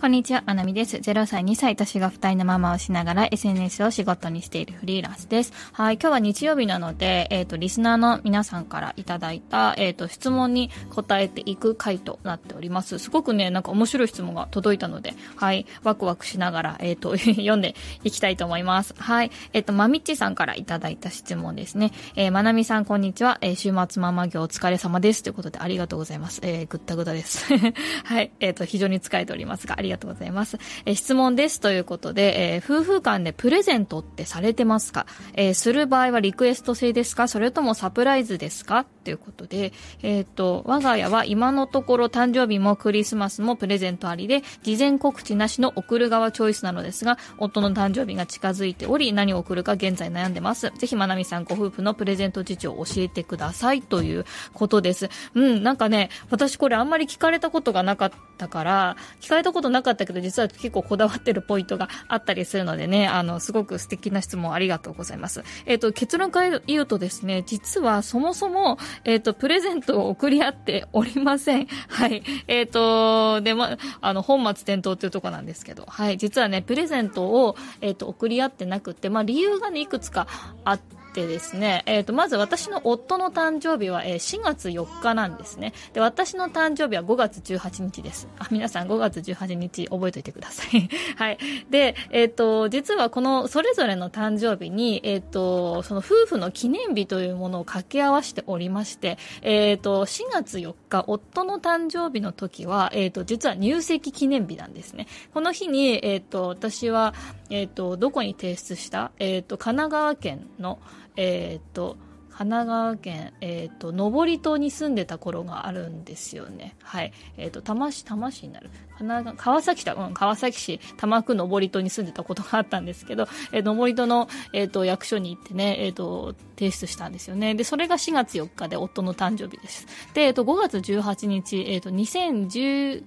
こんにちは、まなみです。0歳、2歳、年が二人のママをしながら SNS を仕事にしているフリーランスです。はい、今日は日曜日なので、えっ、ー、と、リスナーの皆さんからいただいた、えっ、ー、と、質問に答えていく回となっております。すごくね、なんか面白い質問が届いたので、はい、ワクワクしながら、えっ、ー、と、読んでいきたいと思います。はい、えっ、と、まみっちさんからいただいた質問ですね。えー、まなみさん、こんにちは。え週末ママ業お疲れ様です。ということで、ありがとうございます。えぐったぐたです。はい、えっ、と、非常に疲れておりますが、ありりがとうございます。え質問ですということで、えー、夫婦間でプレゼントってされてますか、えー、する場合はリクエスト制ですか？それともサプライズですか？ということで、えっ、ー、と、我が家は今のところ誕生日もクリスマスもプレゼントありで、事前告知なしの送る側チョイスなのですが、夫の誕生日が近づいており、何を送るか現在悩んでます。ぜひ、まなみさんご夫婦のプレゼント事情を教えてくださいということです。うん、なんかね、私これあんまり聞かれたことがなかったから、聞かれたことなかったけど、実は結構こだわってるポイントがあったりするのでね、あの、すごく素敵な質問ありがとうございます。えっ、ー、と、結論から言うとですね、実はそもそも、えっ、ー、と、プレゼントを送り合っておりません。はい。えっ、ー、と、で、ま、あの、本末転倒っていうところなんですけど、はい。実はね、プレゼントを、えっ、と、送り合ってなくて、まあ、理由がね、いくつかあって、てですね、えっ、ー、と、まず私の夫の誕生日は、えー、4月4日なんですね。で、私の誕生日は5月18日です。あ、皆さん5月18日覚えておいてください。はい。で、えっ、ー、と、実はこのそれぞれの誕生日に、えっ、と、その夫婦の記念日というものを掛け合わせておりまして、えっ、と、4月4日、夫の誕生日の時は、えっ、と、実は入籍記念日なんですね。この日に、えっ、と、私は、えっ、と、どこに提出したえっ、と、神奈川県の、えっ、と、神奈川県、えっ、ー、と、登戸に住んでた頃があるんですよね。はい。えっ、ー、と、多摩市、多摩市になる。神奈川、川崎市だ、うん、川崎市、多摩区登戸に住んでたことがあったんですけど、えー、登戸の、えっ、と、役所に行ってね、えっ、と、提出したんですよね。で、それが4月4日で夫の誕生日です。で、えっ、と、5月18日、えっ、と、2019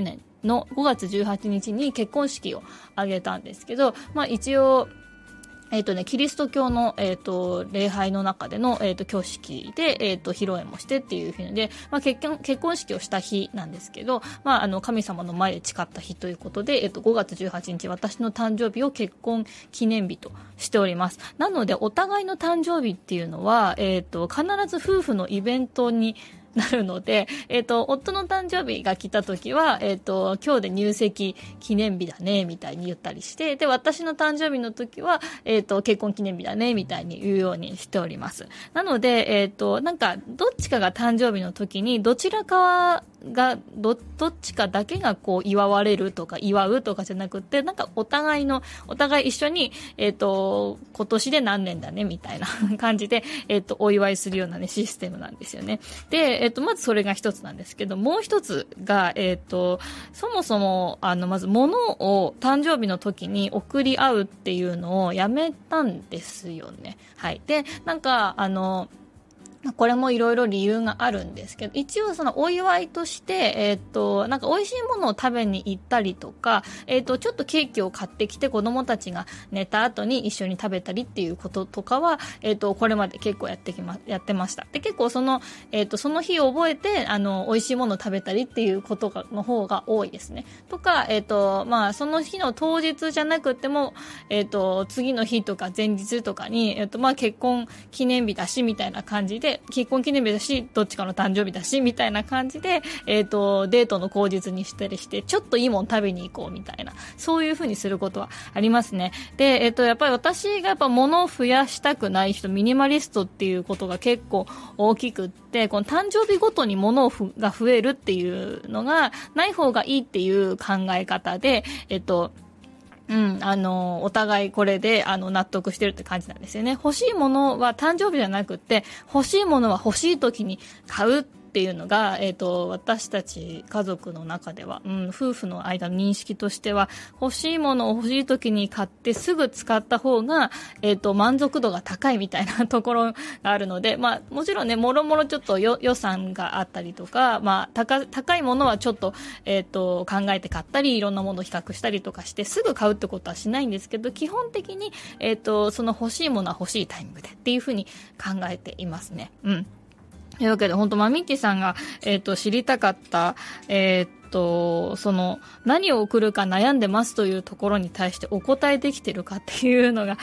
年の5月18日に結婚式を挙げたんですけど、まあ一応、えっ、ー、とね、キリスト教の、えっ、ー、と、礼拝の中での、えっ、ー、と、教式で、えっ、と、披露宴もしてっていうふうで、まあ、結婚、結婚式をした日なんですけど、まあ、あの、神様の前で誓った日ということで、えっ、と、5月18日、私の誕生日を結婚記念日としております。なので、お互いの誕生日っていうのは、えっ、と、必ず夫婦のイベントに、なるので、えっ、ー、と、夫の誕生日が来た時は、えっ、ー、と、今日で入籍記念日だね、みたいに言ったりして、で、私の誕生日の時は、えっ、ー、と、結婚記念日だね、みたいに言うようにしております。なので、えっ、と、なんか、どっちかが誕生日の時に、どちらかはがどどっちかだけがこう祝われるとか祝うとかじゃなくてなんかお互いのお互い一緒に、えっ、ー、と今年で何年だねみたいな 感じで、えっ、ー、とお祝いするようなねシステムなんですよね。で、えっ、とまずそれが一つなんですけどもう一つが、えっとそもそもあのまず物を誕生日の時に送り合うっていうのをやめたんですよね。はい。でなんかあのこれもいろいろ理由があるんですけど、一応そのお祝いとして、えっ、ー、と、なんか美味しいものを食べに行ったりとか、えっ、ー、と、ちょっとケーキを買ってきて子供たちが寝た後に一緒に食べたりっていうこととかは、えっ、ー、と、これまで結構やってきま、やってました。で、結構その、えっ、と、その日を覚えて、あの、美味しいものを食べたりっていうことが、の方が多いですね。とか、えっ、と、まあ、その日の当日じゃなくても、えっ、と、次の日とか前日とかに、えっ、と、まあ、結婚記念日だし、みたいな感じで、で、結婚記念日だし、どっちかの誕生日だし、みたいな感じで、えっ、ー、と、デートの口実にしたりして、ちょっといいもん食べに行こうみたいな、そういう風にすることはありますね。で、えっ、ー、と、やっぱり私がやっぱ物を増やしたくない人、ミニマリストっていうことが結構大きくって、この誕生日ごとに物が増えるっていうのが、ない方がいいっていう考え方で、えっ、ー、と、うん、あの、お互いこれで、あの、納得してるって感じなんですよね。欲しいものは誕生日じゃなくて、欲しいものは欲しい時に買うっっていうのが、え、ー、と、私たち家族の中では、うん、夫婦の間の認識としては、欲しいものを欲しい時に買ってすぐ使った方が、え、ー、と、満足度が高いみたいなところがあるので、まあ、もちろんね、もろもろちょっと予算があったりとか、まあ、高、高いものはちょっと、え、ー、と、考えて買ったり、いろんなものを比較したりとかして、すぐ買うってことはしないんですけど、基本的に、えっ、と、その欲しいものは欲しいタイミングでっていうふうに考えていますね。うん。というわけで、本当マミッキさんが、えっ、ー、と、知りたかった、えっ、ー、と、その、何を送るか悩んでますというところに対してお答えできてるかっていうのが、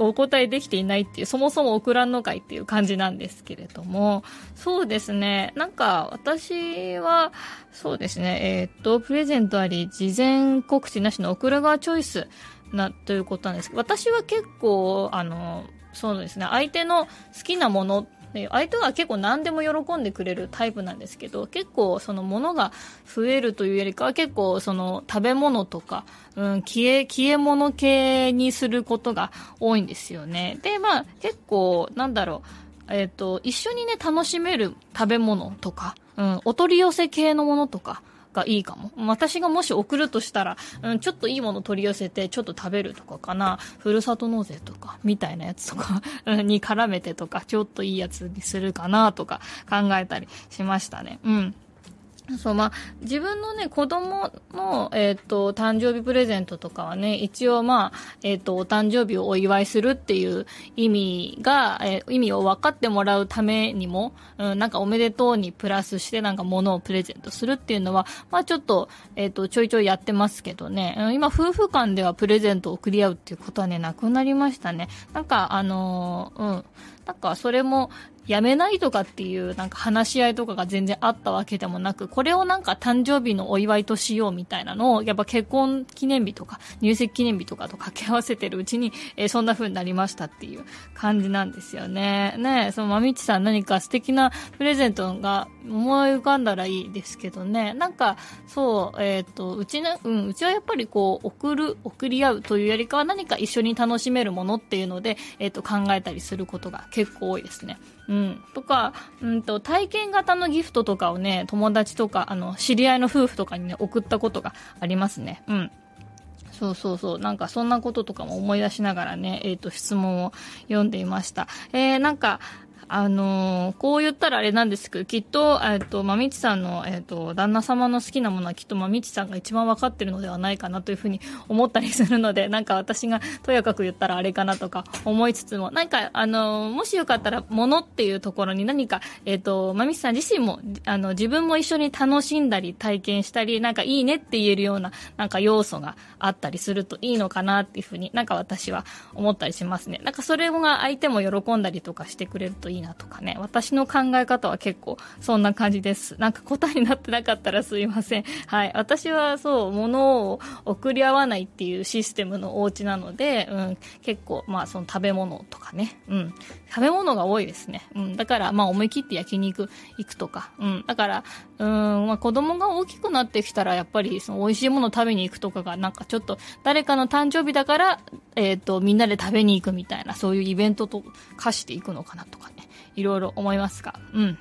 お答えできていないっていう、そもそも送らんのかいっていう感じなんですけれども、そうですね、なんか私は、そうですね、えっ、ー、と、プレゼントあり、事前告知なしの送る側チョイスな、ということなんです。けど、私は結構、あの、そうですね、相手の好きなもので相手は結構何でも喜んでくれるタイプなんですけど結構その物が増えるというよりかは結構その食べ物とか、うん、消え消え物系にすることが多いんですよね。でまあ結構なんだろうえっ、ー、と一緒にね楽しめる食べ物とか、うん、お取り寄せ系のものとかがいいかも。私がもし送るとしたら、うん、ちょっといいもの取り寄せて、ちょっと食べるとかかな。ふるさと納税とか、みたいなやつとか に絡めてとか、ちょっといいやつにするかなとか考えたりしましたね。うん。そう、まあ、自分のね、子供の、えっ、ー、と、誕生日プレゼントとかはね、一応まあ、えっ、ー、と、お誕生日をお祝いするっていう意味が、えー、意味を分かってもらうためにも、うん、なんかおめでとうにプラスしてなんか物をプレゼントするっていうのは、まあちょっと、えっ、と、ちょいちょいやってますけどね、うん、今夫婦間ではプレゼントを送り合うっていうことはね、なくなりましたね。なんか、あのうん、なんかそれも、やめないとかっていうなんか話し合いとかが全然あったわけでもなく、これをなんか誕生日のお祝いとしようみたいなのを、やっぱ結婚記念日とか入籍記念日とかと掛け合わせてるうちに、えー、そんな風になりましたっていう感じなんですよね。ねえそのまみちさん何か素敵なプレゼントが思い浮かんだらいいですけどね。なんか、そう、えっ、ー、と、うちね、うん、うちはやっぱりこう、送る、送り合うというよりかは何か一緒に楽しめるものっていうので、えっ、ー、と、考えたりすることが結構多いですね。うん。とか、うんと、体験型のギフトとかをね、友達とか、あの、知り合いの夫婦とかにね、送ったことがありますね。うん。そうそうそう。なんかそんなこととかも思い出しながらね、えっ、ー、と、質問を読んでいました。えー、なんか、あのー、こう言ったらあれなんですけど、きっと、えっと、まみちさんの、えっと、旦那様の好きなものはきっとまみちさんが一番わかってるのではないかなというふうに思ったりするので、なんか私がとやかく言ったらあれかなとか思いつつも、なんか、あのー、もしよかったら、ものっていうところに何か、えっと、まみちさん自身も、あの、自分も一緒に楽しんだり、体験したり、なんかいいねって言えるような、なんか要素があったりするといいのかなっていうふうになんか私は思ったりしますね。なんかそれが相手も喜んだりとかしてくれるといいなとかね。私の考え方は結構そんな感じです。なんか答えになってなかったらすいません。はい。私はそう、物を送り合わないっていうシステムのお家なので、うん、結構、まあその食べ物とかね、うん、食べ物が多いですね。うん、だからまあ思い切って焼肉行くとか、うん、だから、うん、まあ子供が大きくなってきたらやっぱりその美味しいもの食べに行くとかがなんかちょっと誰かの誕生日だから、えっ、ー、と、みんなで食べに行くみたいな、そういうイベントと化していくのかなとかね。いろいろ思いますが、うん。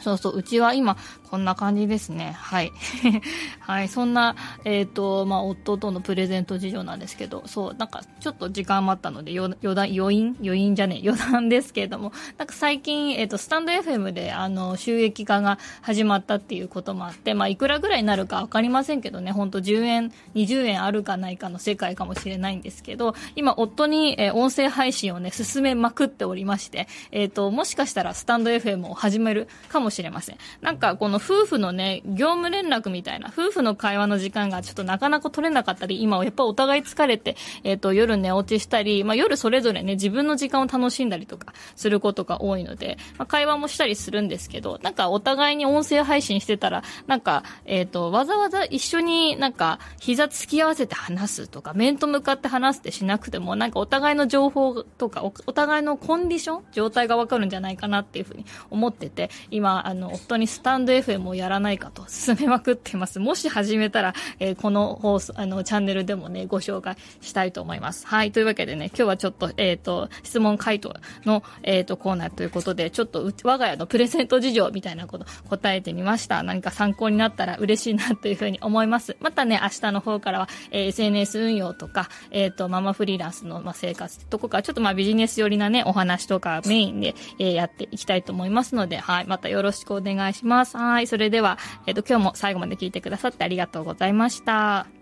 そうそう、うちは今、こんな感じですね。はい。はい。そんな、えっ、ー、と、まあ、夫とのプレゼント事情なんですけど、そう、なんか、ちょっと時間余ったので、余談、余韻？余韻じゃねえ、余談ですけれども、なんか最近、えっ、ー、と、スタンド FM で、あの、収益化が始まったっていうこともあって、まあ、いくらぐらいになるかわかりませんけどね、ほんと10円、20円あるかないかの世界かもしれないんですけど、今、夫に、えー、音声配信をね、進めまくっておりまして、えっ、と、もしかしたらスタンド FM を始めるかもしれません。なんか、この夫婦のね、業務連絡みたいな、夫婦の会話の時間がちょっとなかなか取れなかったり、今やっぱお互い疲れて、えっ、ー、と、夜寝落ちしたり、まあ夜それぞれね、自分の時間を楽しんだりとかすることが多いので、まあ会話もしたりするんですけど、なんかお互いに音声配信してたら、なんか、えっ、ー、と、わざわざ一緒になんか、膝突き合わせて話すとか、面と向かって話すってしなくても、なんかお互いの情報とか、お互いのコンディション状態がわかるんじゃないかなっていうふうに思ってて、今、あの、夫にスタンド FM をやらないかと進めまくってます。もし始めたら、えー、この放送、あの、チャンネルでもね、ご紹介したいと思います。はい。というわけでね、今日はちょっと、えっ、ー、と、質問回答の、えっ、ー、と、コーナーということで、ちょっと、我が家のプレゼント事情みたいなこと答えてみました。何か参考になったら嬉しいなというふうに思います。またね、明日の方からは、えー、SNS 運用とか、えっ、と、ママフリーランスの、まあ、生活とか、ちょっとまあビジネス寄りなね、お話とかメインで、えー、やっていきたいと思いますので、はい。またよろろしくお願いします。はい。それでは、えっ、と、今日も最後まで聞いてくださってありがとうございました。